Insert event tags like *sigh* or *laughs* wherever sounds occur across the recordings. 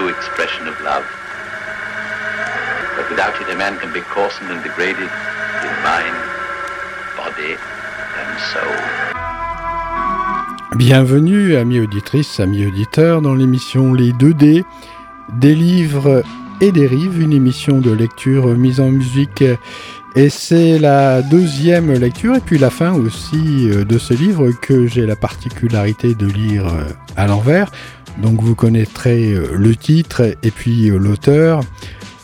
expression of love. But without it, a man can be and degraded in mind, body, and soul. Bienvenue, amis auditrices, amis auditeurs, dans l'émission Les 2D, des livres et des rives, une émission de lecture mise en musique. Et c'est la deuxième lecture, et puis la fin aussi euh, de ce livre que j'ai la particularité de lire euh, à l'envers. Donc vous connaîtrez euh, le titre et puis l'auteur.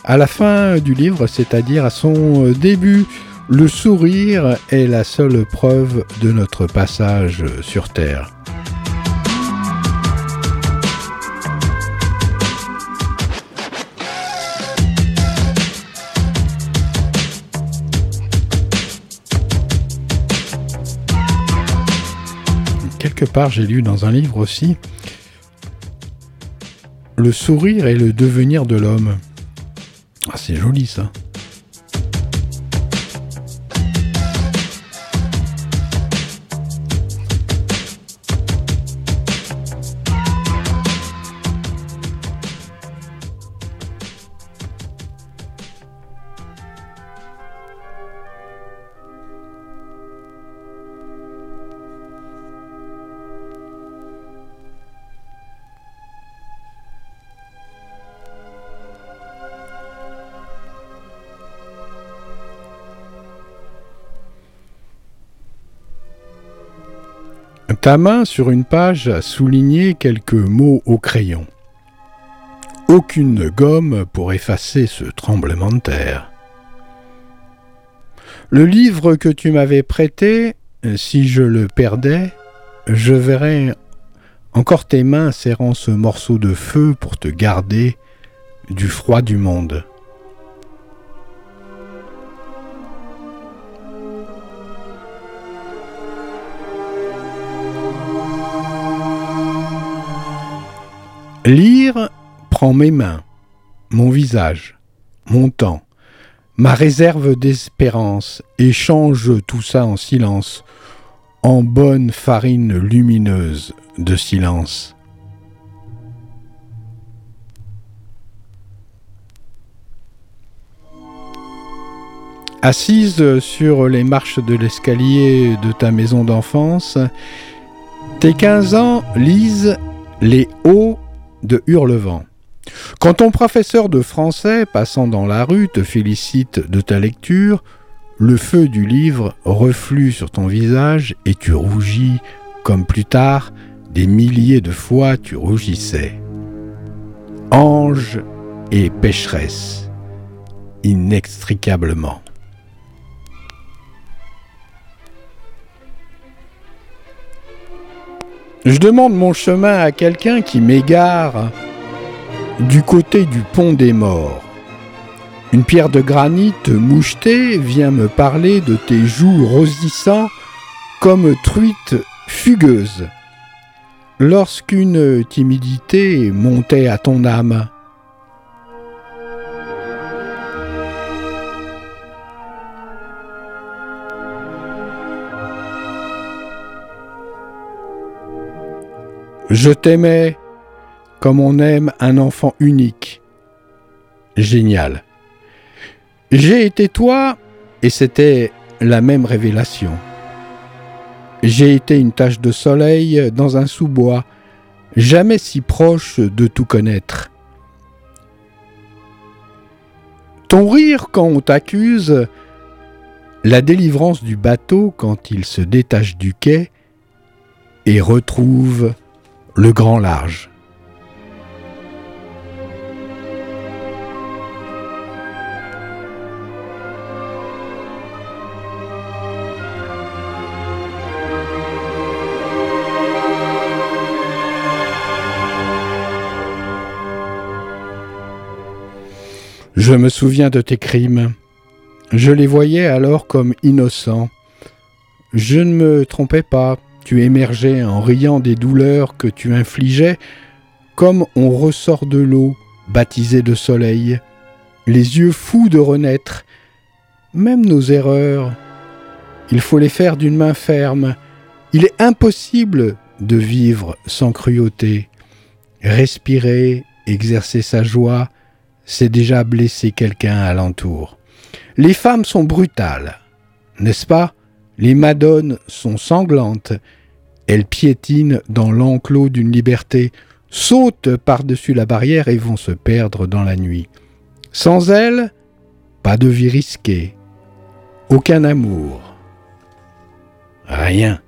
À la fin du livre, c'est-à-dire à son début, le sourire est la seule preuve de notre passage sur Terre. Quelque part, j'ai lu dans un livre aussi, le sourire est le devenir de l'homme. Ah, c'est joli ça. Ta main sur une page a souligné quelques mots au crayon. Aucune gomme pour effacer ce tremblement de terre. Le livre que tu m'avais prêté, si je le perdais, je verrais encore tes mains serrant ce morceau de feu pour te garder du froid du monde. Lire prend mes mains, mon visage, mon temps, ma réserve d'espérance et change tout ça en silence, en bonne farine lumineuse de silence. Assise sur les marches de l'escalier de ta maison d'enfance, tes quinze ans lisent les hauts de Hurlevent. Quand ton professeur de français, passant dans la rue, te félicite de ta lecture, le feu du livre reflue sur ton visage et tu rougis comme plus tard des milliers de fois tu rougissais. Ange et pécheresse, inextricablement. Je demande mon chemin à quelqu'un qui m'égare du côté du pont des morts. Une pierre de granit mouchetée vient me parler de tes joues rosissant comme truites fugueuses. Lorsqu'une timidité montait à ton âme, Je t'aimais comme on aime un enfant unique. Génial. J'ai été toi et c'était la même révélation. J'ai été une tache de soleil dans un sous-bois, jamais si proche de tout connaître. Ton rire quand on t'accuse, la délivrance du bateau quand il se détache du quai et retrouve le grand large. Je me souviens de tes crimes. Je les voyais alors comme innocents. Je ne me trompais pas, tu émergeais en riant des douleurs que tu infligeais, comme on ressort de l'eau, baptisé de soleil, les yeux fous de renaître. Même nos erreurs, il faut les faire d'une main ferme. Il est impossible de vivre sans cruauté. Respirer, exercer sa joie, c'est déjà blesser quelqu'un alentour. Les femmes sont brutales, n'est-ce pas? Les madones sont sanglantes. Elles piétinent dans l'enclos d'une liberté, sautent par-dessus la barrière et vont se perdre dans la nuit. Sans elles, pas de vie risquée, aucun amour, rien.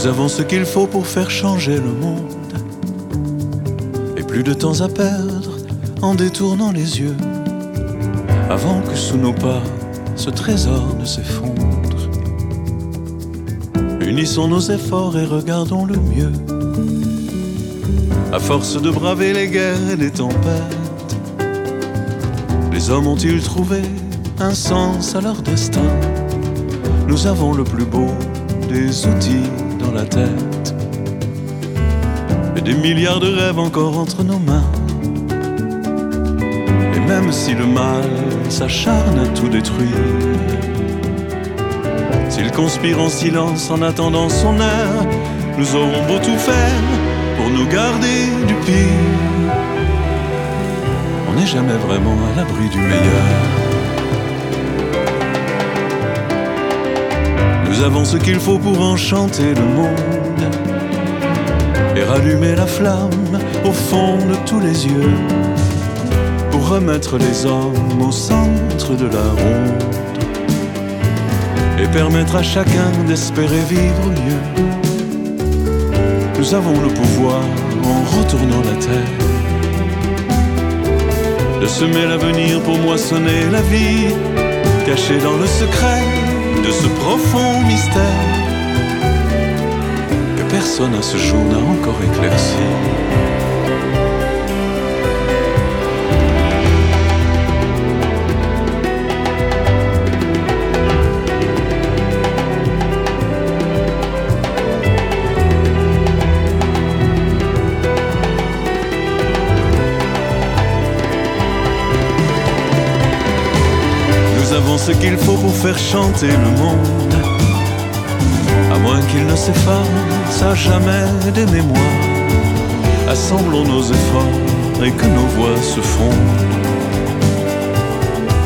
Nous avons ce qu'il faut pour faire changer le monde. Et plus de temps à perdre en détournant les yeux. Avant que sous nos pas ce trésor ne s'effondre. Unissons nos efforts et regardons le mieux. À force de braver les guerres et les tempêtes, les hommes ont-ils trouvé un sens à leur destin? Nous avons le plus beau des outils la tête. Et des milliards de rêves encore entre nos mains. Et même si le mal s'acharne à tout détruire, s'il conspire en silence en attendant son heure, nous aurons beau tout faire pour nous garder du pire. On n'est jamais vraiment à l'abri du meilleur. Nous avons ce qu'il faut pour enchanter le monde et rallumer la flamme au fond de tous les yeux pour remettre les hommes au centre de la ronde et permettre à chacun d'espérer vivre mieux. Nous avons le pouvoir en retournant la terre de semer l'avenir pour moissonner la vie cachée dans le secret de ce profond mystère que personne à ce jour n'a encore éclairci. Ce qu'il faut pour faire chanter le monde. À moins qu'il ne s'efface à jamais des mémoires. Assemblons nos efforts et que nos voix se fondent.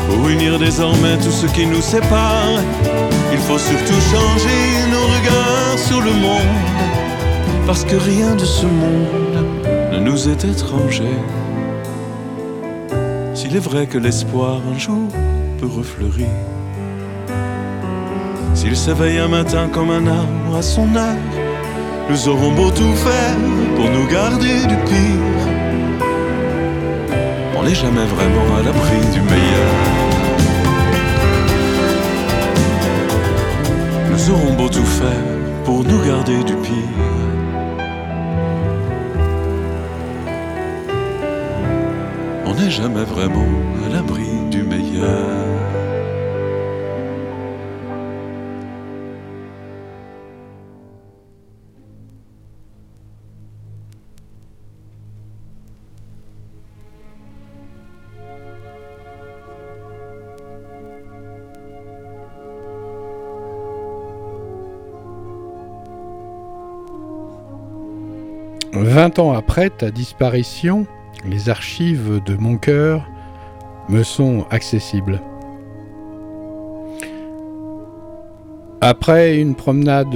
Pour unir désormais tout ce qui nous sépare, il faut surtout changer nos regards sur le monde. Parce que rien de ce monde ne nous est étranger. S'il est vrai que l'espoir un jour peut refleurir. S'il s'éveille un matin comme un arbre à son heure, nous aurons beau tout faire pour nous garder du pire. On n'est jamais vraiment à l'abri du meilleur. Nous aurons beau tout faire pour nous garder du pire. On n'est jamais vraiment à l'abri du meilleur. Vingt ans après ta disparition, les archives de mon cœur me sont accessibles. Après une promenade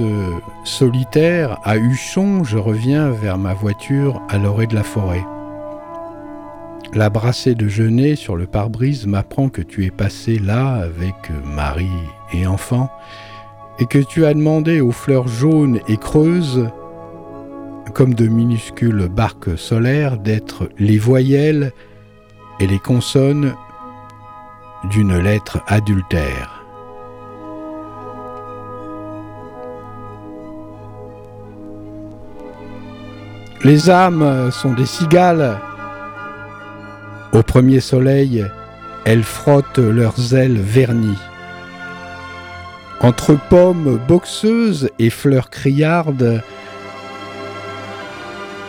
solitaire à Huchon, je reviens vers ma voiture à l'orée de la forêt. La brassée de genêt sur le pare-brise m'apprend que tu es passé là avec mari et enfant, et que tu as demandé aux fleurs jaunes et creuses, comme de minuscules barques solaires, d'être les voyelles et les consonnes d'une lettre adultère. Les âmes sont des cigales. Au premier soleil, elles frottent leurs ailes vernies. Entre pommes boxeuses et fleurs criardes,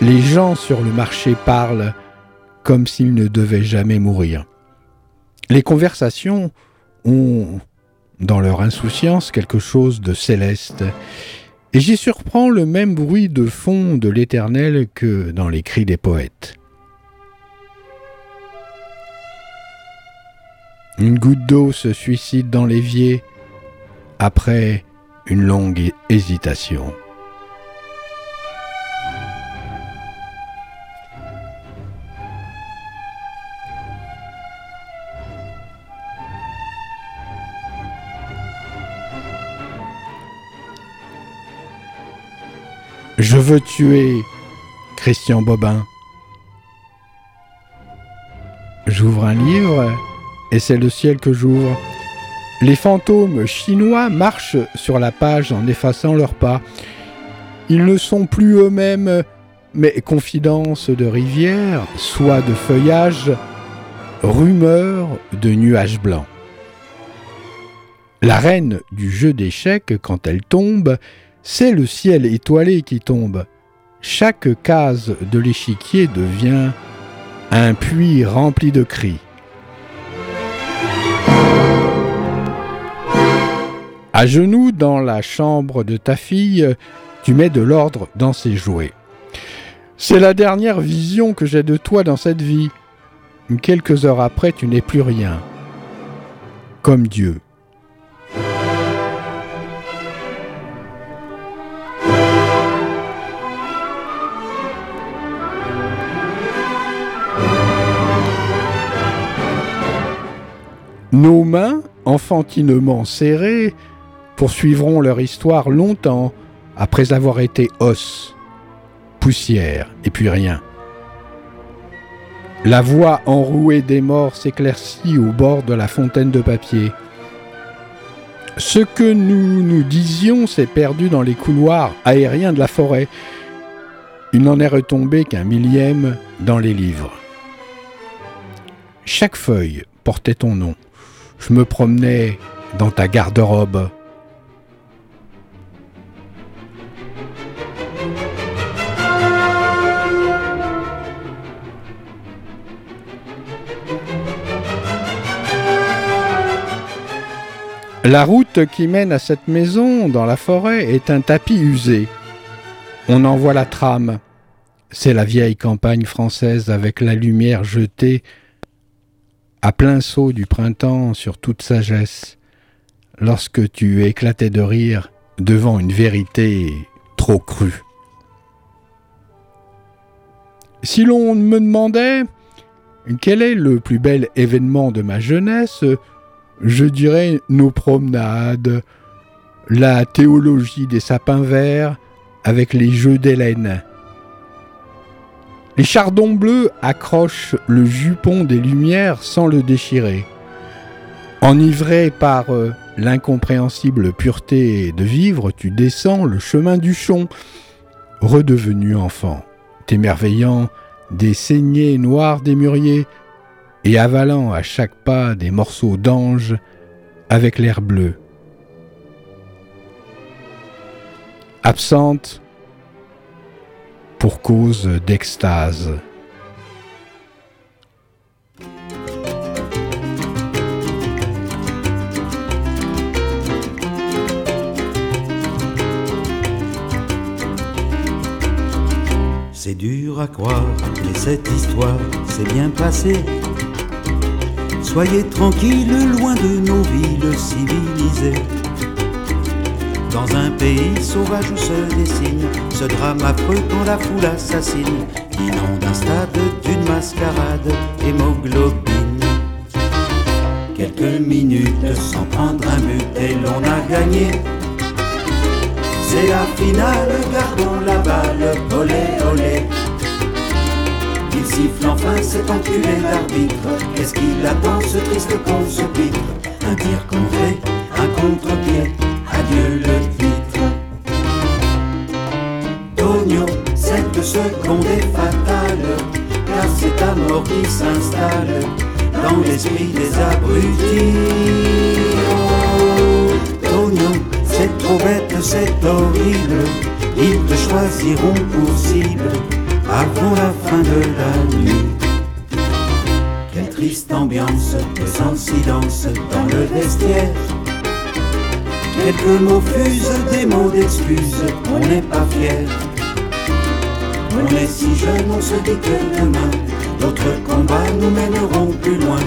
les gens sur le marché parlent comme s'ils ne devaient jamais mourir. Les conversations ont, dans leur insouciance, quelque chose de céleste, et j'y surprends le même bruit de fond de l'éternel que dans les cris des poètes. Une goutte d'eau se suicide dans l'évier après une longue hésitation. Je veux tuer Christian Bobin. J'ouvre un livre et c'est le ciel que j'ouvre. Les fantômes chinois marchent sur la page en effaçant leurs pas. Ils ne sont plus eux-mêmes, mais confidences de rivière, soit de feuillage, rumeurs de nuages blancs. La reine du jeu d'échecs, quand elle tombe, c'est le ciel étoilé qui tombe. Chaque case de l'échiquier devient un puits rempli de cris. À genoux dans la chambre de ta fille, tu mets de l'ordre dans ses jouets. C'est la dernière vision que j'ai de toi dans cette vie. Quelques heures après, tu n'es plus rien. Comme Dieu. Nos mains, enfantinement serrées, poursuivront leur histoire longtemps après avoir été os, poussière et puis rien. La voix enrouée des morts s'éclaircit au bord de la fontaine de papier. Ce que nous nous disions s'est perdu dans les couloirs aériens de la forêt. Il n'en est retombé qu'un millième dans les livres. Chaque feuille portait ton nom. Je me promenais dans ta garde-robe. La route qui mène à cette maison dans la forêt est un tapis usé. On en voit la trame. C'est la vieille campagne française avec la lumière jetée à plein saut du printemps sur toute sagesse, lorsque tu éclatais de rire devant une vérité trop crue. Si l'on me demandait quel est le plus bel événement de ma jeunesse, je dirais nos promenades, la théologie des sapins verts avec les jeux d'Hélène, les chardons bleus accrochent le jupon des lumières sans le déchirer. Enivré par euh, l'incompréhensible pureté de vivre, tu descends le chemin du chon, redevenu enfant, t'émerveillant des saignées noires des mûriers et avalant à chaque pas des morceaux d'ange avec l'air bleu. Absente, pour cause d'extase. C'est dur à croire, mais cette histoire s'est bien passée. Soyez tranquilles, loin de nos villes civilisées. Dans un pays sauvage où se dessine ce drame affreux quand la foule assassine, inonde un stade d'une mascarade hémoglobine. Quelques minutes sans prendre un but et l'on a gagné. c'est la finale, gardons la balle, olé olé. Il siffle enfin cet enculé d'arbitre. Qu'est-ce qu'il attend ce triste qu'on se pitre? Un tir contré, un contre-pied, adieu le titre. Tonio, cette seconde est fatale, car c'est ta mort qui s'installe dans l'esprit des abrutis. Tonio, c'est trop bête, c'est horrible, ils te choisiront pour cible avant la fin de la nuit. Quelle triste ambiance, sans silence dans le vestiaire. Quelques mots fusent, des mots d'excuses, on n'est pas fier. On est si jeune, on se dit que demain, d'autres combats nous mèneront plus loin.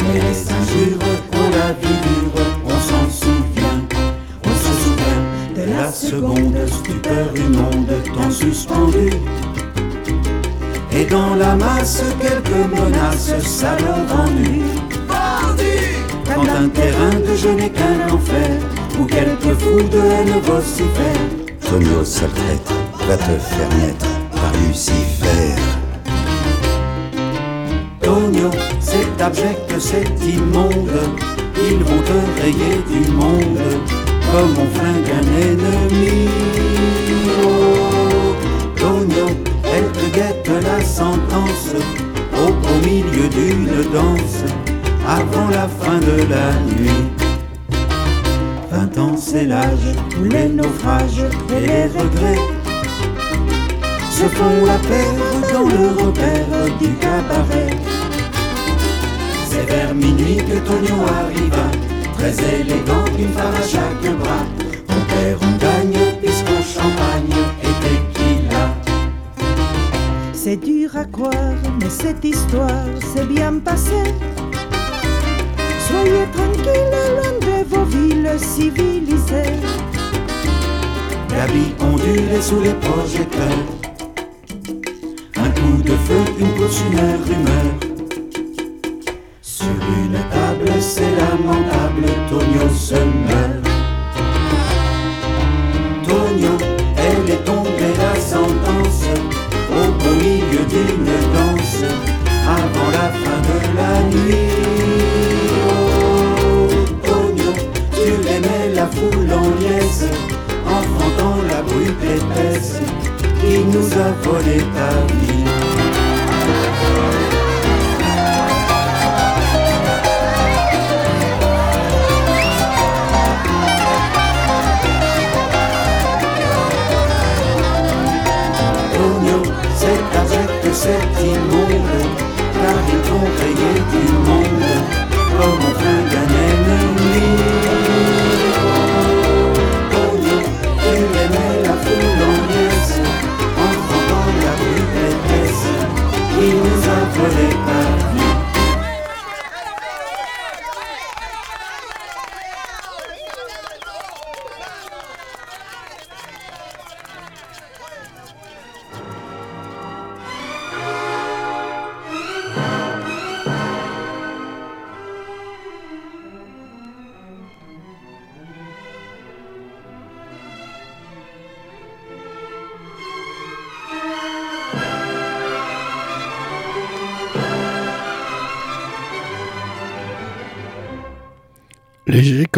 Mais les injures pour la vie dure, on s'en souvient. On se souvient de la seconde stupeur immonde, temps suspendu. Et dans la masse, quelques menaces, salauds vendus. Quand un terrain de jeu n'est qu'un enfer, où quelques fous de haine vocifèrent. Tonio, sale traître, va te faire naître par Lucifer. Tonio, c'est abject, c'est immonde. Ils vont te rayer du monde, comme on flingue un ennemi. Oh, Tonio, elle te guette la sentence au beau milieu d'une danse avant la fin de la nuit. Vingt ans, c'est où les naufrages et les regrets se font la paire dans le repère du cabaret. C'est vers minuit que Tonio arriva, très élégant, une femme à chaque bras. On perd, on gagne, pisco, champagne et tequila. C'est dur à croire, mais cette histoire s'est bien passée. Soyez tranquilles, loin vos villes civilisées. La vie ondule sous les projecteurs. Un coup de feu, une course, une rumeur. C'est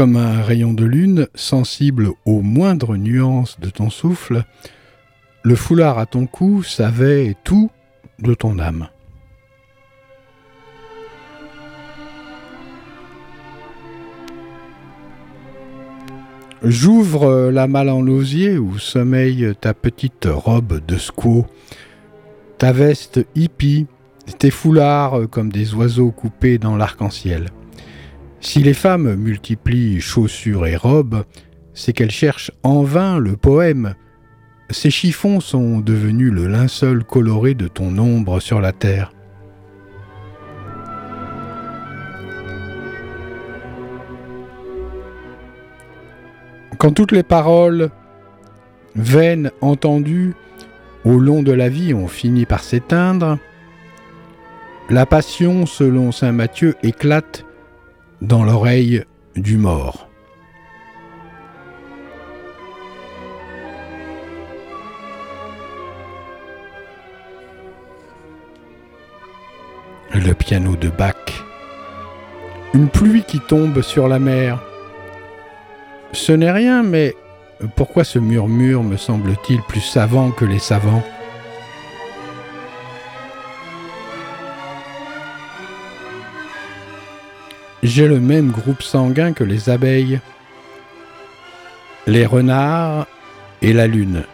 comme un rayon de lune, sensible aux moindres nuances de ton souffle, le foulard à ton cou savait tout de ton âme. J'ouvre la malle en osier où sommeille ta petite robe de squaw, ta veste hippie, tes foulards comme des oiseaux coupés dans l'arc-en-ciel. Si les femmes multiplient chaussures et robes, c'est qu'elles cherchent en vain le poème. Ces chiffons sont devenus le linceul coloré de ton ombre sur la terre. Quand toutes les paroles vaines entendues au long de la vie ont fini par s'éteindre, la passion, selon Saint Matthieu, éclate dans l'oreille du mort. Le piano de Bach. Une pluie qui tombe sur la mer. Ce n'est rien, mais pourquoi ce murmure me semble-t-il plus savant que les savants? J'ai le même groupe sanguin que les abeilles, les renards et la lune.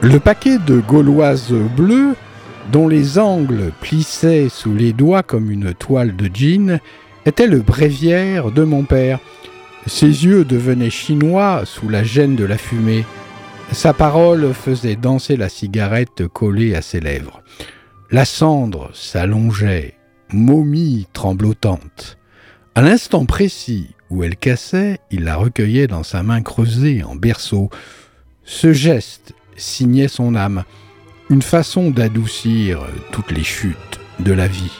Le paquet de gauloises bleues, dont les angles plissaient sous les doigts comme une toile de jean, était le bréviaire de mon père. Ses yeux devenaient chinois sous la gêne de la fumée. Sa parole faisait danser la cigarette collée à ses lèvres. La cendre s'allongeait, momie tremblotante. À l'instant précis où elle cassait, il la recueillait dans sa main creusée en berceau. Ce geste signait son âme, une façon d'adoucir toutes les chutes de la vie.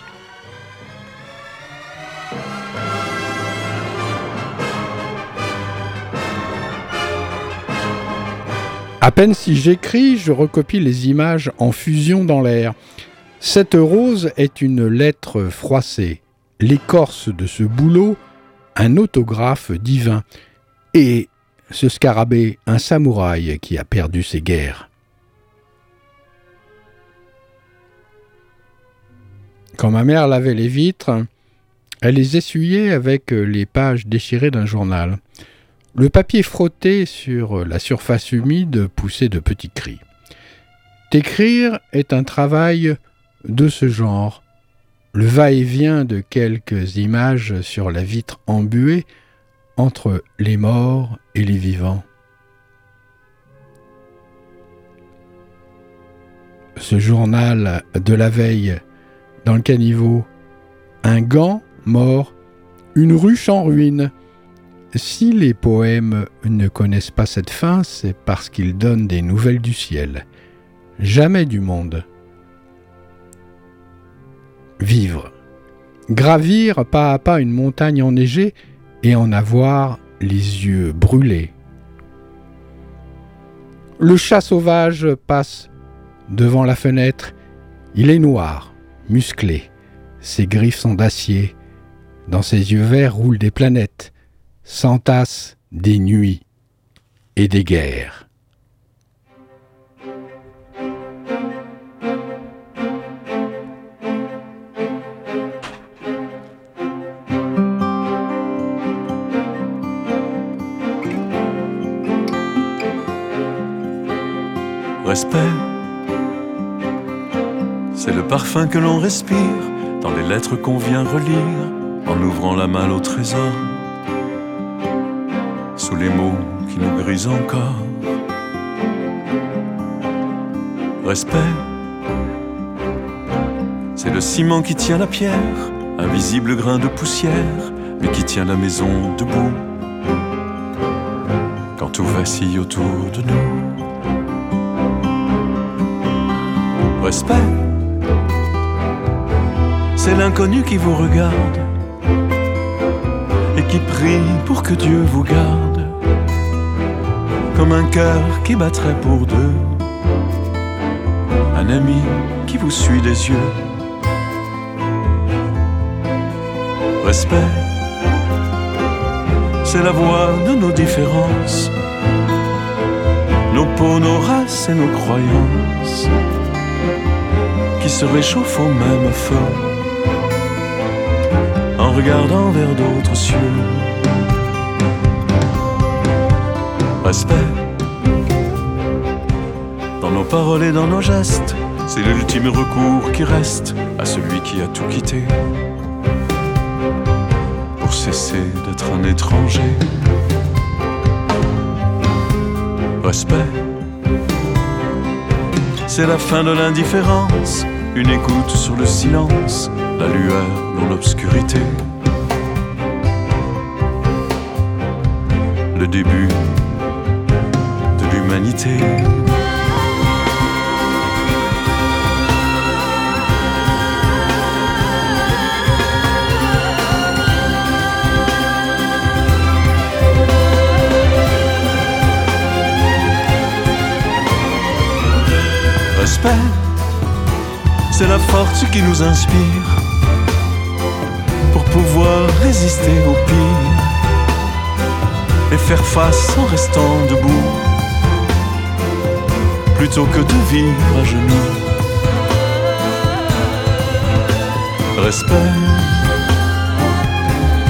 À peine si j'écris, je recopie les images en fusion dans l'air. Cette rose est une lettre froissée, l'écorce de ce boulot, un autographe divin, et ce scarabée, un samouraï qui a perdu ses guerres. Quand ma mère lavait les vitres, elle les essuyait avec les pages déchirées d'un journal. Le papier frotté sur la surface humide poussait de petits cris. Écrire est un travail de ce genre. Le va-et-vient de quelques images sur la vitre embuée entre les morts et les vivants. Ce journal de la veille dans le caniveau, un gant mort, une ruche en ruine. Si les poèmes ne connaissent pas cette fin, c'est parce qu'ils donnent des nouvelles du ciel, jamais du monde. Vivre. Gravir pas à pas une montagne enneigée, et en avoir les yeux brûlés. Le chat sauvage passe devant la fenêtre. Il est noir, musclé. Ses griffes sont d'acier. Dans ses yeux verts roulent des planètes, s'entassent des nuits et des guerres. respect. C'est le parfum que l'on respire dans les lettres qu'on vient relire en ouvrant la malle au trésor. Sous les mots qui nous grisent encore. Respect. C'est le ciment qui tient la pierre, invisible grain de poussière, mais qui tient la maison debout. Quand tout vacille autour de nous. respect. C'est l'inconnu qui vous regarde et qui prie pour que Dieu vous garde, comme un cœur qui battrait pour deux, un ami qui vous suit des yeux. Respect, c'est la voix de nos différences, nos peaux, nos races et nos croyances qui se réchauffe au même feu regardant vers d'autres cieux. Respect dans nos paroles et dans nos gestes, c'est l'ultime recours qui reste à celui qui a tout quitté pour cesser d'être un étranger. Respect c'est la fin de l'indifférence, une écoute sur le silence, la lueur dans l'obscurité. le début de l'humanité. Respect, c'est la force qui nous inspire pour pouvoir résister au pire faire face en restant debout. Plutôt que de vivre à genoux. Respect,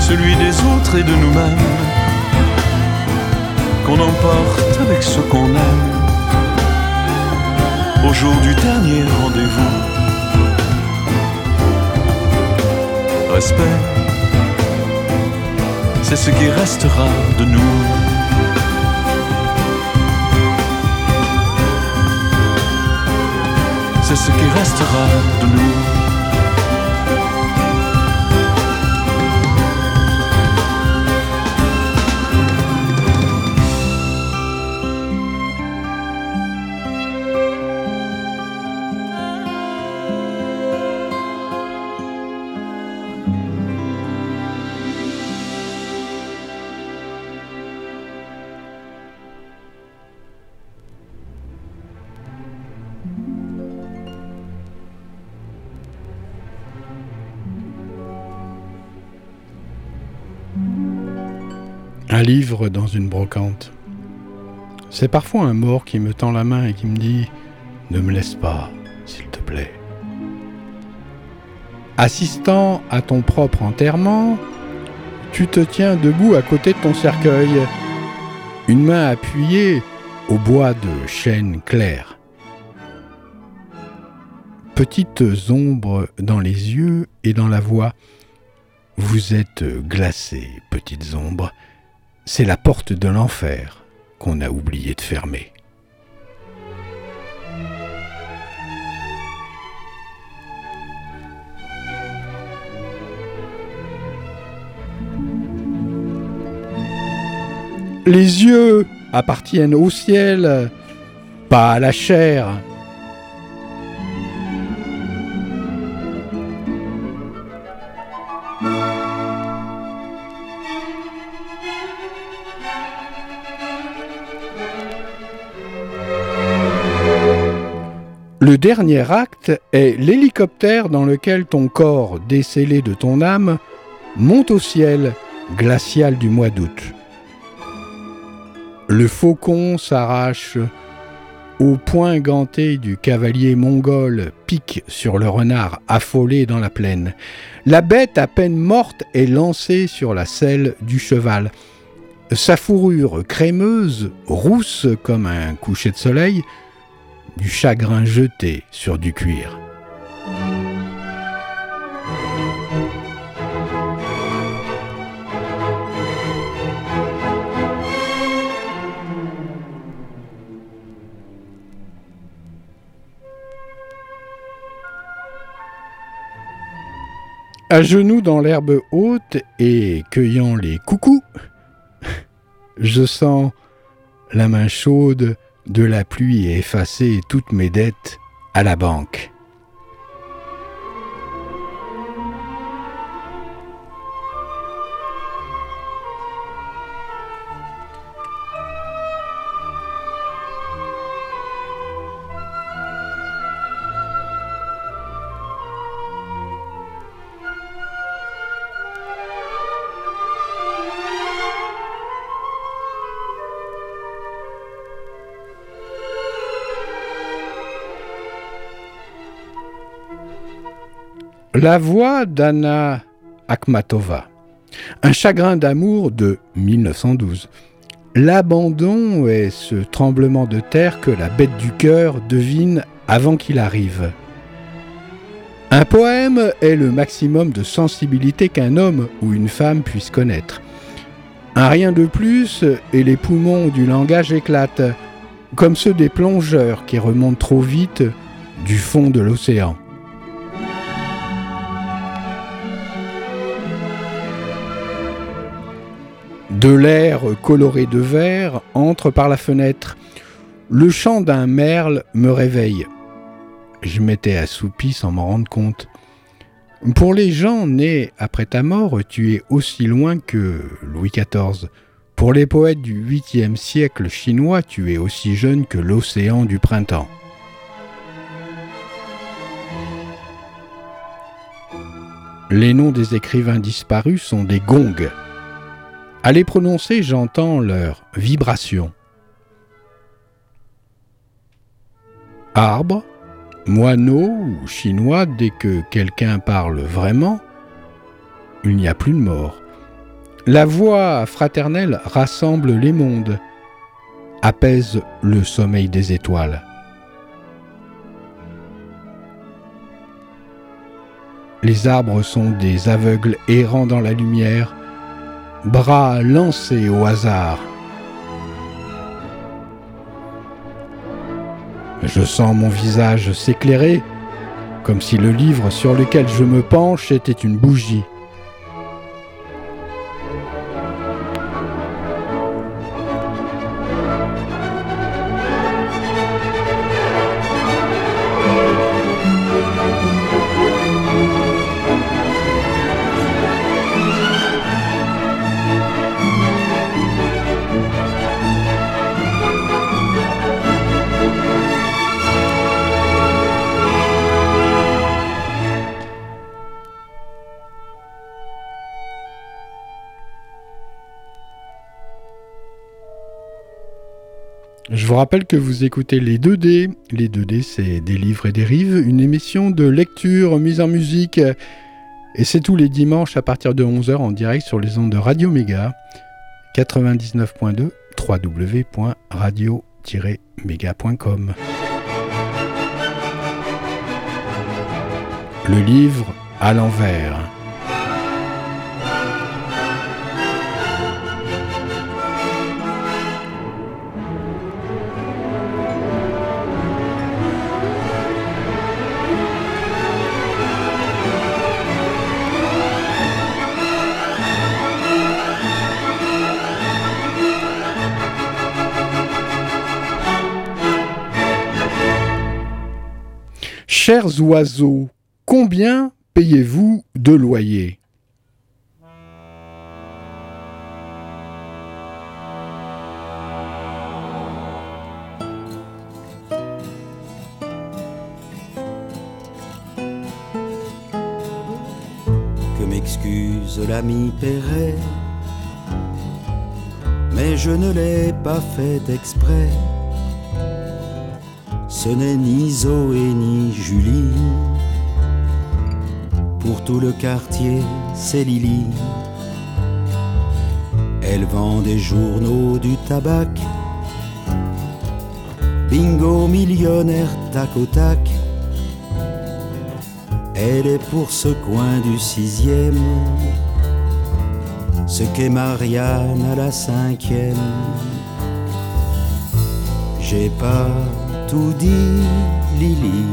celui des autres et de nous-mêmes, qu'on emporte avec ce qu'on aime. Au jour du dernier rendez-vous. Respect, c'est ce qui restera de nous. C'est ce qui restera de nous. Dans une brocante. C'est parfois un mort qui me tend la main et qui me dit ⁇ Ne me laisse pas, s'il te plaît ⁇ Assistant à ton propre enterrement, tu te tiens debout à côté de ton cercueil, une main appuyée au bois de chêne clair. Petites ombres dans les yeux et dans la voix. Vous êtes glacées, petites ombres c'est la porte de l'enfer qu'on a oublié de fermer. Les yeux appartiennent au ciel, pas à la chair. Le dernier acte est l'hélicoptère dans lequel ton corps, décellé de ton âme, monte au ciel glacial du mois d'août. Le faucon s'arrache au point ganté du cavalier mongol pique sur le renard affolé dans la plaine. La bête à peine morte est lancée sur la selle du cheval. Sa fourrure crémeuse, rousse comme un coucher de soleil, du chagrin jeté sur du cuir. À genoux dans l'herbe haute et cueillant les coucous, *laughs* je sens la main chaude de la pluie et effacer toutes mes dettes à la banque. La voix d'Anna Akhmatova. Un chagrin d'amour de 1912. L'abandon est ce tremblement de terre que la bête du cœur devine avant qu'il arrive. Un poème est le maximum de sensibilité qu'un homme ou une femme puisse connaître. Un rien de plus et les poumons du langage éclatent, comme ceux des plongeurs qui remontent trop vite du fond de l'océan. de l'air coloré de vert entre par la fenêtre. Le chant d'un merle me réveille. Je m'étais assoupi sans m'en rendre compte. Pour les gens nés après ta mort, tu es aussi loin que Louis XIV. Pour les poètes du 8e siècle chinois, tu es aussi jeune que l'océan du printemps. Les noms des écrivains disparus sont des gongs. À les prononcer, j'entends leur vibration. Arbre, moineau ou chinois, dès que quelqu'un parle vraiment, il n'y a plus de mort. La voix fraternelle rassemble les mondes, apaise le sommeil des étoiles. Les arbres sont des aveugles errants dans la lumière, bras lancés au hasard. Je sens mon visage s'éclairer, comme si le livre sur lequel je me penche était une bougie. Vous rappelle que vous écoutez les 2D. Les 2D, c'est des livres et des rives, une émission de lecture mise en musique. Et c'est tous les dimanches à partir de 11h en direct sur les ondes de Radio Méga 99.2 www.radio-méga.com. Le livre à l'envers. Oiseaux, combien payez-vous de loyer? Que m'excuse l'ami Perret, mais je ne l'ai pas fait exprès ce n'est ni Zoé ni Julie. Pour tout le quartier, c'est Lily. Elle vend des journaux, du tabac. Bingo millionnaire, tac au tac. Elle est pour ce coin du sixième, ce qu'est Marianne à la cinquième. J'ai pas tout dit Lily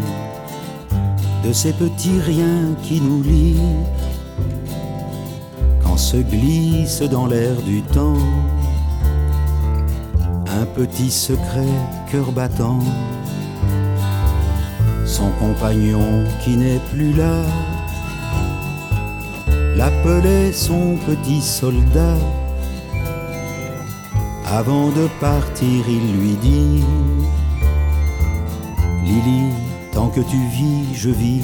de ces petits riens qui nous lient. Quand se glisse dans l'air du temps un petit secret cœur battant son compagnon qui n'est plus là l'appelait son petit soldat. Avant de partir il lui dit tu vis, je vis.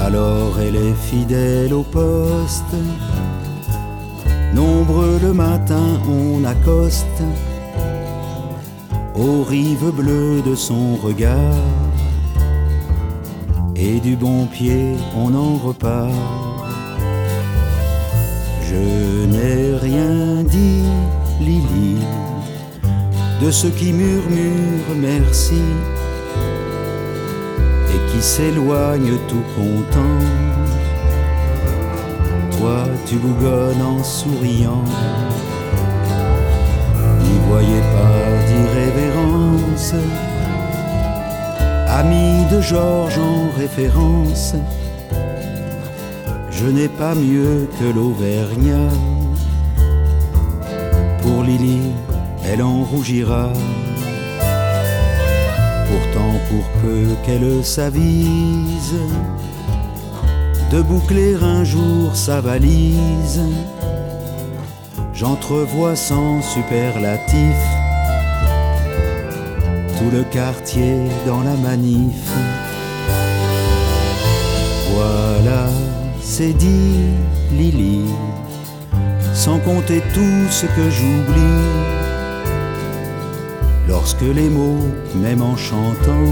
Alors elle est fidèle au poste. Nombreux le matin, on accoste aux rives bleues de son regard. Et du bon pied, on en repart. Je n'ai rien dit, Lily de ceux qui murmurent merci et qui s'éloignent tout contents. Toi, tu bougonnes en souriant, n'y voyez pas d'irrévérence. Ami de Georges en référence, je n'ai pas mieux que l'Auvergnat. Pour Lily, elle en rougira. Pour peu qu'elle s'avise de boucler un jour sa valise, j'entrevois sans superlatif tout le quartier dans la manif. Voilà, c'est dit, Lily, sans compter tout ce que j'oublie. Lorsque les mots, même en chantant,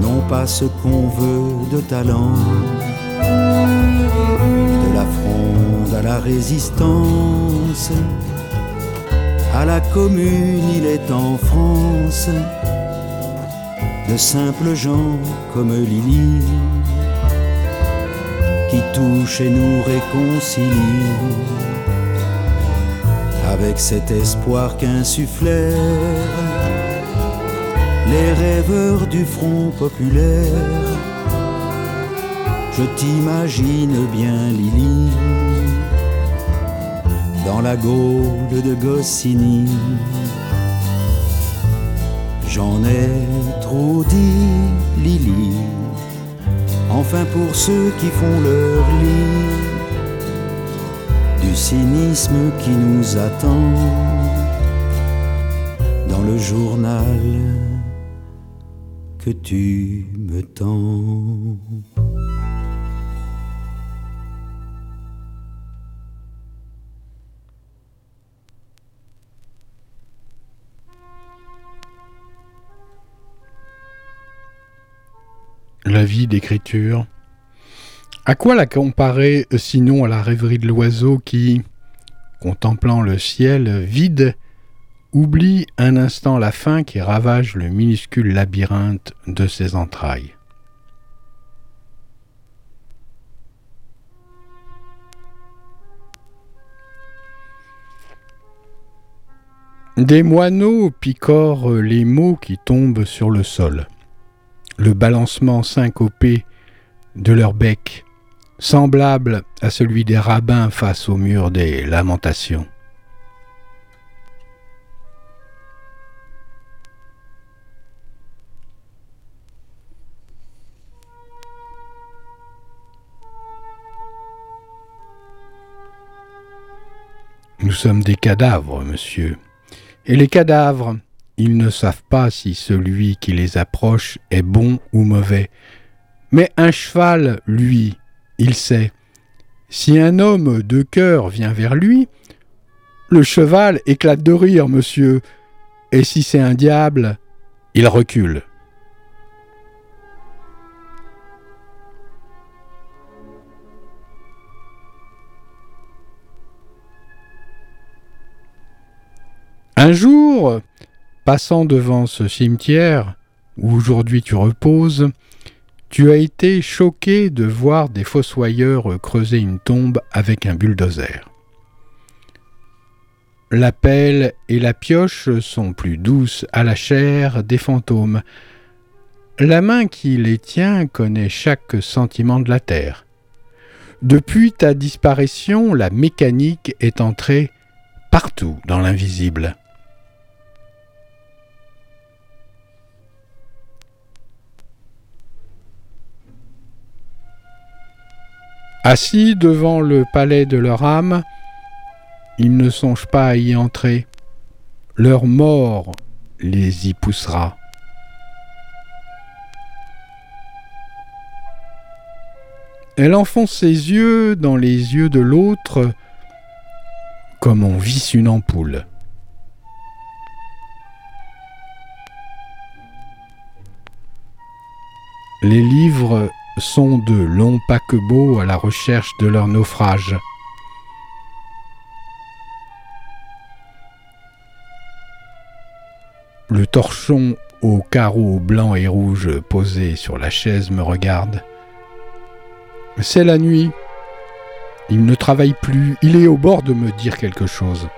n'ont pas ce qu'on veut de talent, de la fronde à la résistance, à la commune, il est en France. De simples gens comme Lily qui touchent et nous réconcilient avec cet espoir qu'insufflèrent les rêveurs du front populaire. Je t'imagine bien Lily dans la Gaule de Goscinny J'en ai trop dit, Lily. Enfin pour ceux qui font leur lit, du cynisme qui nous attend dans le journal que tu me tends. la vie d'écriture. À quoi la comparer sinon à la rêverie de l'oiseau qui, contemplant le ciel vide, oublie un instant la faim qui ravage le minuscule labyrinthe de ses entrailles? Des moineaux picorent les mots qui tombent sur le sol. Le balancement syncopé de leur bec, semblable à celui des rabbins face au mur des lamentations. Nous sommes des cadavres, monsieur. Et les cadavres, ils ne savent pas si celui qui les approche est bon ou mauvais. Mais un cheval, lui, il sait. Si un homme de cœur vient vers lui, le cheval éclate de rire, monsieur. Et si c'est un diable, il recule. Un jour, Passant devant ce cimetière, où aujourd'hui tu reposes, tu as été choqué de voir des fossoyeurs creuser une tombe avec un bulldozer. La pelle et la pioche sont plus douces à la chair des fantômes. La main qui les tient connaît chaque sentiment de la terre. Depuis ta disparition, la mécanique est entrée partout dans l'invisible. Assis devant le palais de leur âme, ils ne songent pas à y entrer. Leur mort les y poussera. Elle enfonce ses yeux dans les yeux de l'autre comme on visse une ampoule. Les livres sont de longs paquebots à la recherche de leur naufrage. Le torchon aux carreaux blancs et rouges posé sur la chaise me regarde. C'est la nuit. Il ne travaille plus, il est au bord de me dire quelque chose.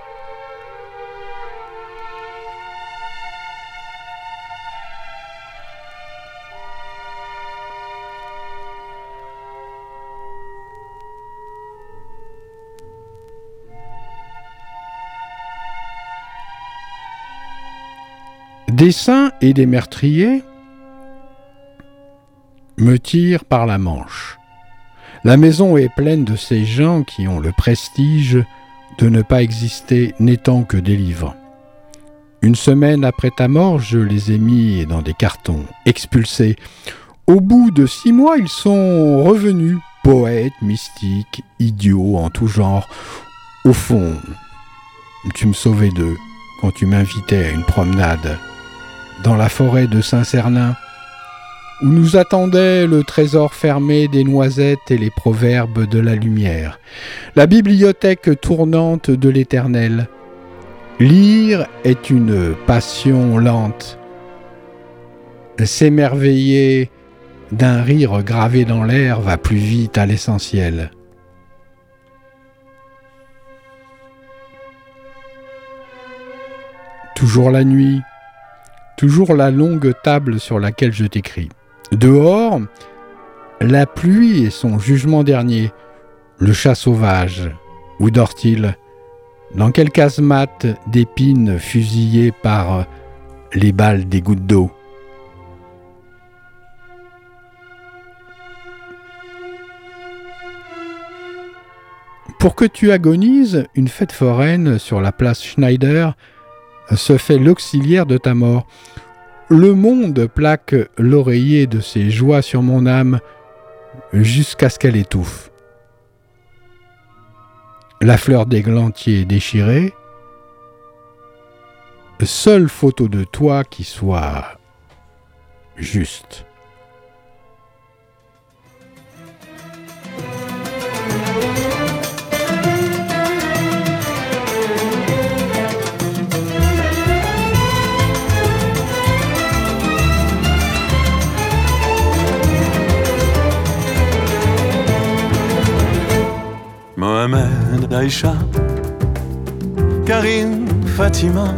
Des saints et des meurtriers me tirent par la manche. La maison est pleine de ces gens qui ont le prestige de ne pas exister n'étant que des livres. Une semaine après ta mort, je les ai mis dans des cartons, expulsés, Au bout de six mois, ils sont revenus, poètes, mystiques, idiots en tout genre. Au fond, tu me sauvais d'eux quand tu m'invitais à une promenade dans la forêt de Saint-Cernin, où nous attendait le trésor fermé des noisettes et les proverbes de la lumière, la bibliothèque tournante de l'Éternel. Lire est une passion lente. S'émerveiller d'un rire gravé dans l'air va plus vite à l'essentiel. Toujours la nuit, toujours la longue table sur laquelle je t'écris. Dehors, la pluie et son jugement dernier, le chat sauvage, où dort-il? Dans quelle casemate d'épines fusillées par les balles des gouttes d'eau? Pour que tu agonises, une fête foraine sur la place Schneider se fait l'auxiliaire de ta mort. Le monde plaque l'oreiller de ses joies sur mon âme jusqu'à ce qu'elle étouffe. La fleur d'églantier déchirée, seule photo de toi qui soit juste. Mohamed, Aïcha, Karine, Fatima,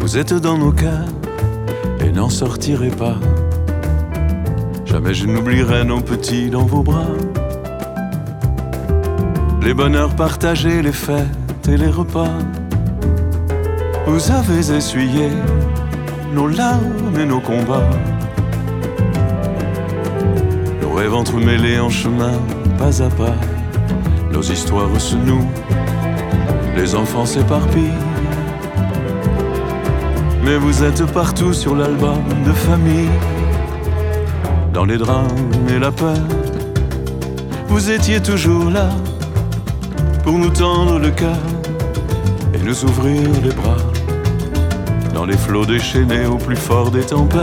vous êtes dans nos cœurs et n'en sortirez pas. Jamais je n'oublierai nos petits dans vos bras. Les bonheurs partagés, les fêtes et les repas. Vous avez essuyé nos larmes et nos combats. Nos rêves entremêlés en chemin, pas à pas. Nos histoires se nouent, les enfants s'éparpillent. Mais vous êtes partout sur l'album de famille, dans les drames et la peur. Vous étiez toujours là pour nous tendre le cœur et nous ouvrir les bras dans les flots déchaînés au plus fort des tempêtes.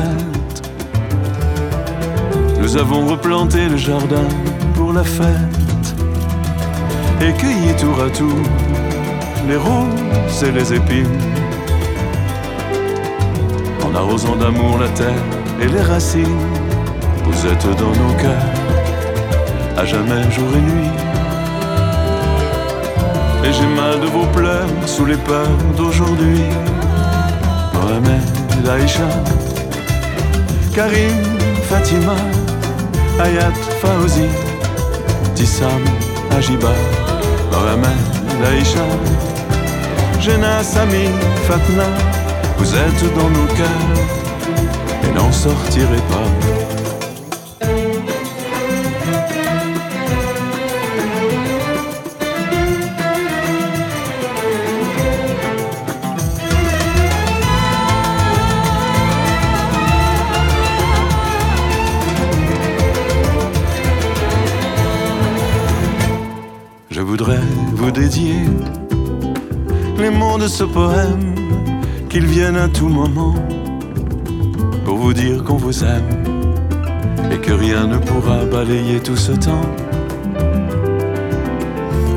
Nous avons replanté le jardin pour la fête et cueilli tour à tour les roses et les épines. En arrosant d'amour la terre et les racines, vous êtes dans nos cœurs, à jamais jour et nuit. Et j'ai mal de vos pleurs sous les peurs d'aujourd'hui. Mohamed, Aïcha, Karim, Fatima, Ayat, Fauzi, Tissam, Ajiba. Mohamed, Aïcha, Jena, Sami, Fatna, vous êtes dans nos cœurs et n'en sortirez pas. Les mots de ce poème, qu'ils viennent à tout moment pour vous dire qu'on vous aime et que rien ne pourra balayer tout ce temps.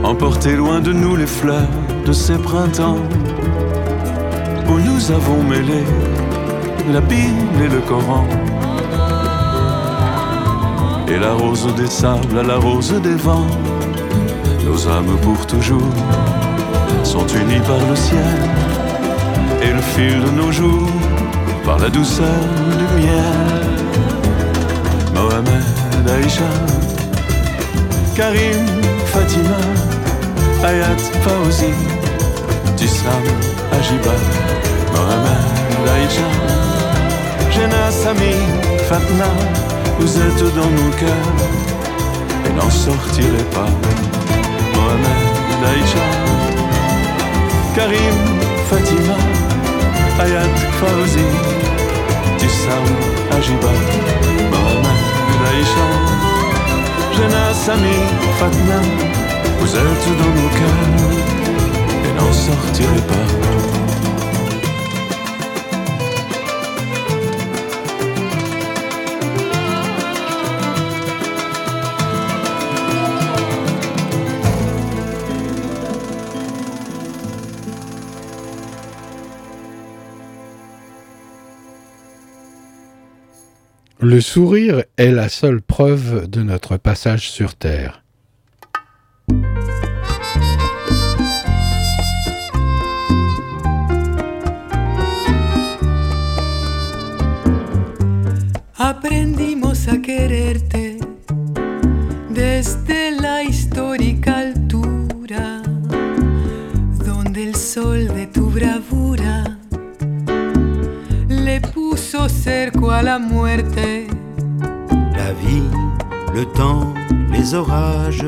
Emporter loin de nous les fleurs de ces printemps où nous avons mêlé la Bible et le Coran. Et la rose des sables à la rose des vents nos âmes pour toujours sont unies par le ciel et le fil de nos jours par la douceur miel. Mohamed, Aïcha, Karim, Fatima, Ayat, Fauzi, Tissam, Ajiba, Mohamed, Aïcha, Jena, Sami, Fatna, vous êtes dans nos cœurs et n'en sortirez pas. Aïcha, Karim, Fatima, Ayat, Fauzi, Tissam, Ajiba, Mohamed, Aïcha, Jena, Sami, Fatna, vous êtes dans nos cœurs et n'en sortirez pas. Le sourire est la seule preuve de notre passage sur Terre. La muerte. La vie, le temps, les orages,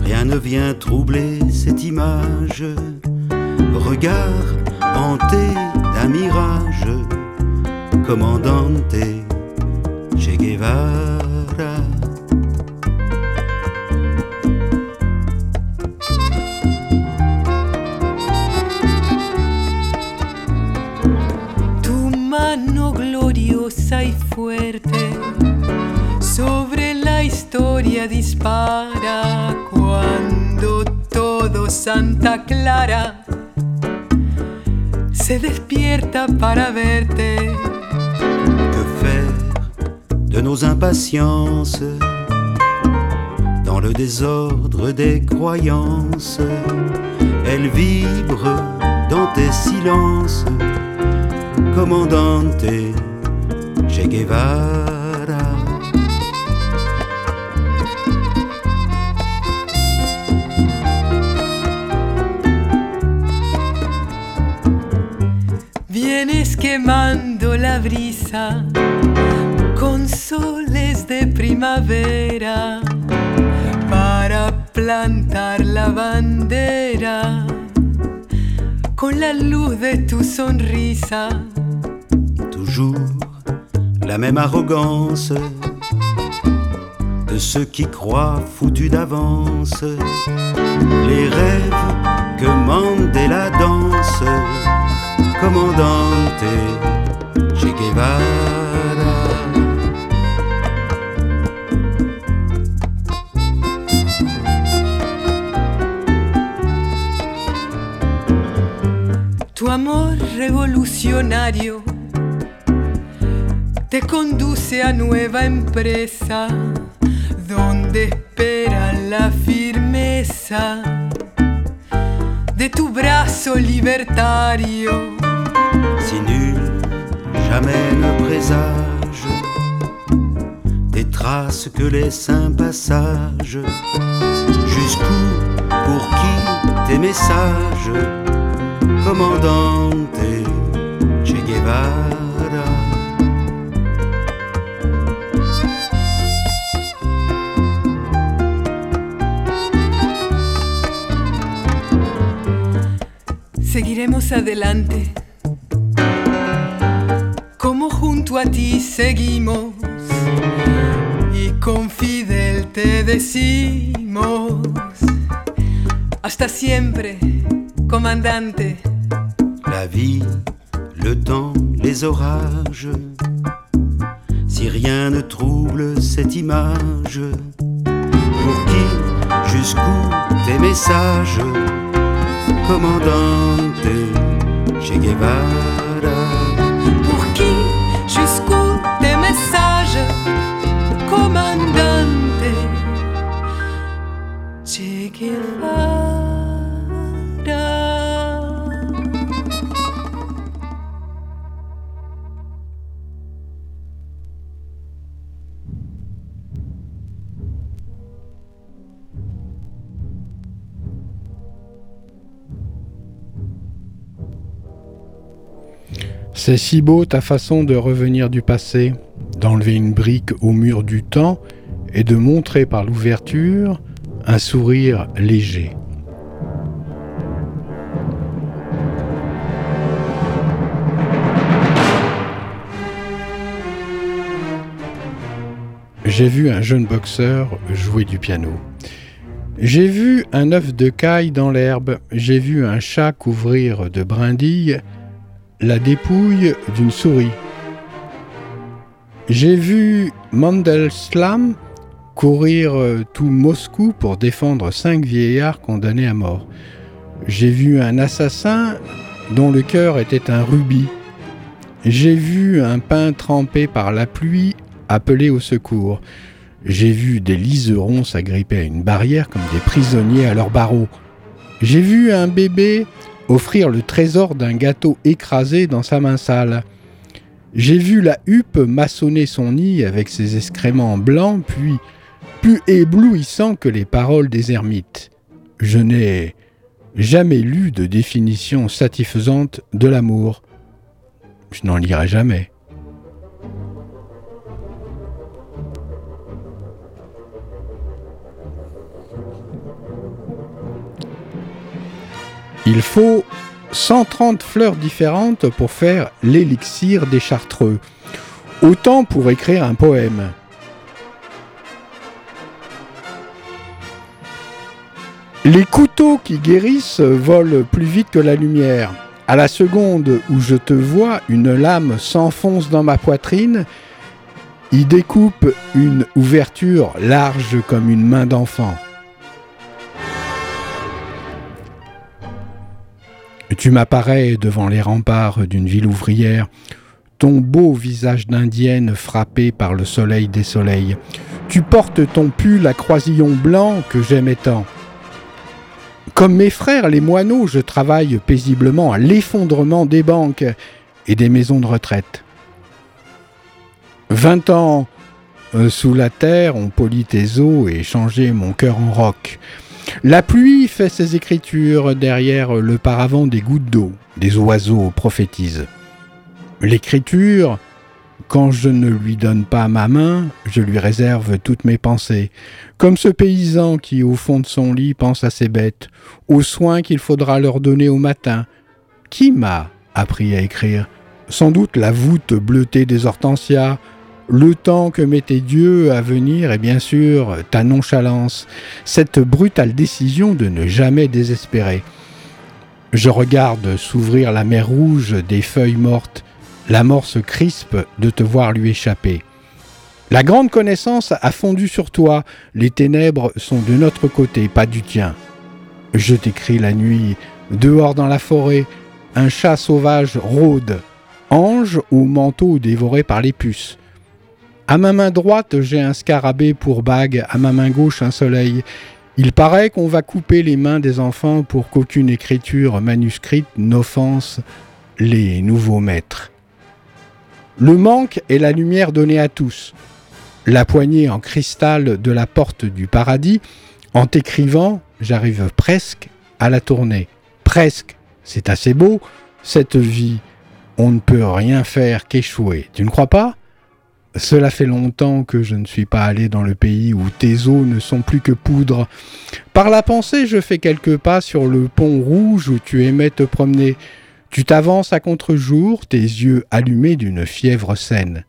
rien ne vient troubler cette image. Regard hanté d'un mirage, commandante Che Guevara. Y fuerte sobre la historia dispara cuando todo Santa Clara se despierta para verte. Que faire de nos impatiences dans le désordre des croyances? Elles vibrent dans tes silences, commandante Guevara. Vienes quemando la brisa con soles de primavera para plantar la bandera con la luz de tu sonrisa. Toujours la même arrogance de ceux qui croient foutus d'avance les rêves que Mandela danse, commandante Che Guevara. Tu amor revolucionario te conduce a nueva empresa donde espera la firmeza de tu brazo libertario. Si nul jamais ne présage des traces que laisse un passage, jusqu'où, pour qui tes messages, commandante Che Guevara? Seguiremos adelante, como junto a ti seguimos y con Fidel te decimos, hasta siempre, comandante. La vie, le temps, les orages, si rien ne trouble cette image, pour qui, jusqu'où tes messages? Commandante Che Guevara. Pour qui jusqu'où des messages, C'est si beau ta façon de revenir du passé, d'enlever une brique au mur du temps et de montrer par l'ouverture un sourire léger. j'ai vu un jeune boxeur jouer du piano. J'ai vu un œuf de caille dans l'herbe, j'ai vu un chat couvrir de brindilles la dépouille d'une souris. J'ai vu Mandelslam courir euh, tout Moscou pour défendre cinq vieillards condamnés à mort. J'ai vu un assassin dont le cœur était un rubis. J'ai vu un pain trempé par la pluie appeler au secours. J'ai vu des liserons s'agripper à une barrière comme des prisonniers à leurs barreaux. J'ai vu un bébé offrir le trésor d'un gâteau écrasé dans sa main sale. J'ai vu la huppe maçonner son nid avec ses excréments blancs, puis plus éblouissant que les paroles des ermites. Je n'ai jamais lu de définition satisfaisante de l'amour. Je n'en lirai jamais. Il faut 130 fleurs différentes pour faire l'élixir des chartreux. Autant pour écrire un poème. Les couteaux qui guérissent volent plus vite que la lumière. À la seconde où je te vois, une lame s'enfonce dans ma poitrine, y découpe une ouverture large comme une main d'enfant. Tu m'apparais devant les remparts d'une ville ouvrière, ton beau visage d'indienne frappé par le soleil des soleils. Tu portes ton pull à croisillon blanc que j'aimais tant. Comme mes frères les moineaux, je travaille paisiblement à l'effondrement des banques et des maisons de retraite. Vingt ans euh, sous la terre ont poli tes os et changé mon cœur en roc. La pluie fait ses écritures derrière le paravent des gouttes d'eau. Des oiseaux prophétisent. L'écriture, quand je ne lui donne pas ma main, je lui réserve toutes mes pensées. Comme ce paysan qui, au fond de son lit, pense à ses bêtes, aux soins qu'il faudra leur donner au matin. Qui m'a appris à écrire? Sans doute la voûte bleutée des hortensias, le temps que mettait Dieu à venir et bien sûr ta nonchalance, cette brutale décision de ne jamais désespérer. Je regarde s'ouvrir la mer rouge des feuilles mortes, la mort se crispe de te voir lui échapper. La grande connaissance a fondu sur toi, les ténèbres sont de notre côté, pas du tien. Je t'écris la nuit, dehors dans la forêt, un chat sauvage rôde, ange au manteau dévoré par les puces. À ma main droite, j'ai un scarabée pour bague, à ma main gauche, un soleil. Il paraît qu'on va couper les mains des enfants pour qu'aucune écriture manuscrite n'offense les nouveaux maîtres. Le manque est la lumière donnée à tous. La poignée en cristal de la porte du paradis, en t'écrivant, j'arrive presque à la tourner. Presque, c'est assez beau, cette vie. On ne peut rien faire qu'échouer. Tu ne crois pas? Cela fait longtemps que je ne suis pas allé dans le pays où tes eaux ne sont plus que poudre. Par la pensée, je fais quelques pas sur le pont rouge où tu aimais te promener. Tu t'avances à contre-jour, tes yeux allumés d'une fièvre saine.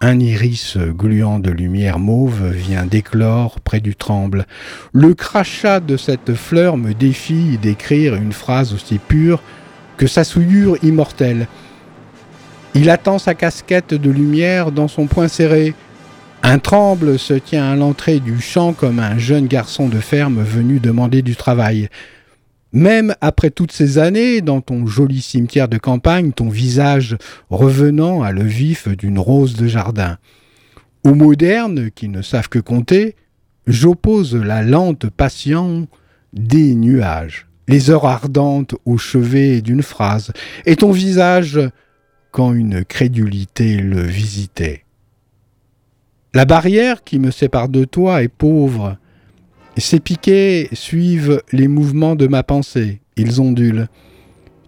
Un iris gluant de lumière mauve vient d'éclore près du tremble. Le crachat de cette fleur me défie d'écrire une phrase aussi pure que sa souillure immortelle. Il attend sa casquette de lumière dans son poing serré. Un tremble se tient à l'entrée du champ comme un jeune garçon de ferme venu demander du travail. Même après toutes ces années, dans ton joli cimetière de campagne, ton visage revenant à le vif d'une rose de jardin. Aux modernes qui ne savent que compter, j'oppose la lente passion des nuages, les heures ardentes au chevet d'une phrase, et ton visage quand une crédulité le visitait. La barrière qui me sépare de toi est pauvre. Ces piquets suivent les mouvements de ma pensée, ils ondulent.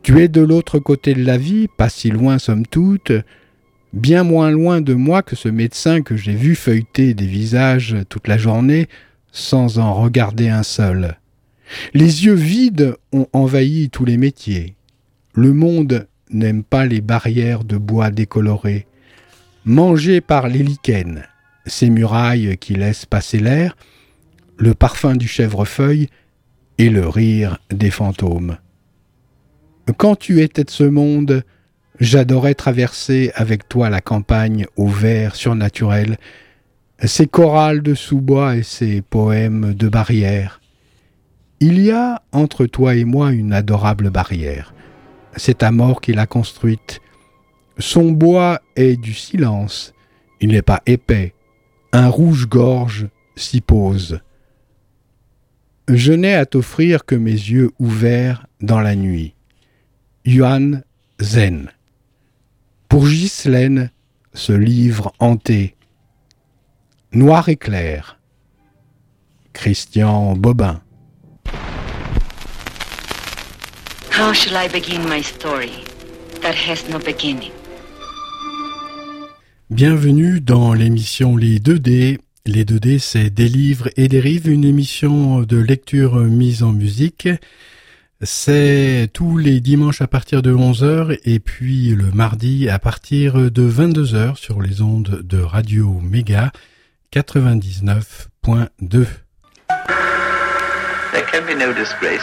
Tu es de l'autre côté de la vie, pas si loin somme toute, bien moins loin de moi que ce médecin que j'ai vu feuilleter des visages toute la journée sans en regarder un seul. Les yeux vides ont envahi tous les métiers. Le monde n'aime pas les barrières de bois décolorées. Mangé par les lichens, ces murailles qui laissent passer l'air, le parfum du chèvrefeuille et le rire des fantômes. Quand tu étais de ce monde, j'adorais traverser avec toi la campagne au vert surnaturel, ces chorales de sous-bois et ces poèmes de barrière. Il y a entre toi et moi une adorable barrière. C'est mort qui l'a construite. Son bois est du silence. Il n'est pas épais. Un rouge-gorge s'y pose. Je n'ai à t'offrir que mes yeux ouverts dans la nuit. Yuan Zen. Pour Ghislaine, ce livre hanté. Noir et clair. Christian Bobin. How shall I begin my story that has no beginning? Bienvenue dans l'émission Les 2D. Les 2D, c'est des livres et des rives, une émission de lecture mise en musique. C'est tous les dimanches à partir de 11h et puis le mardi à partir de 22h sur les ondes de Radio Méga 99.2. There can be no disgrace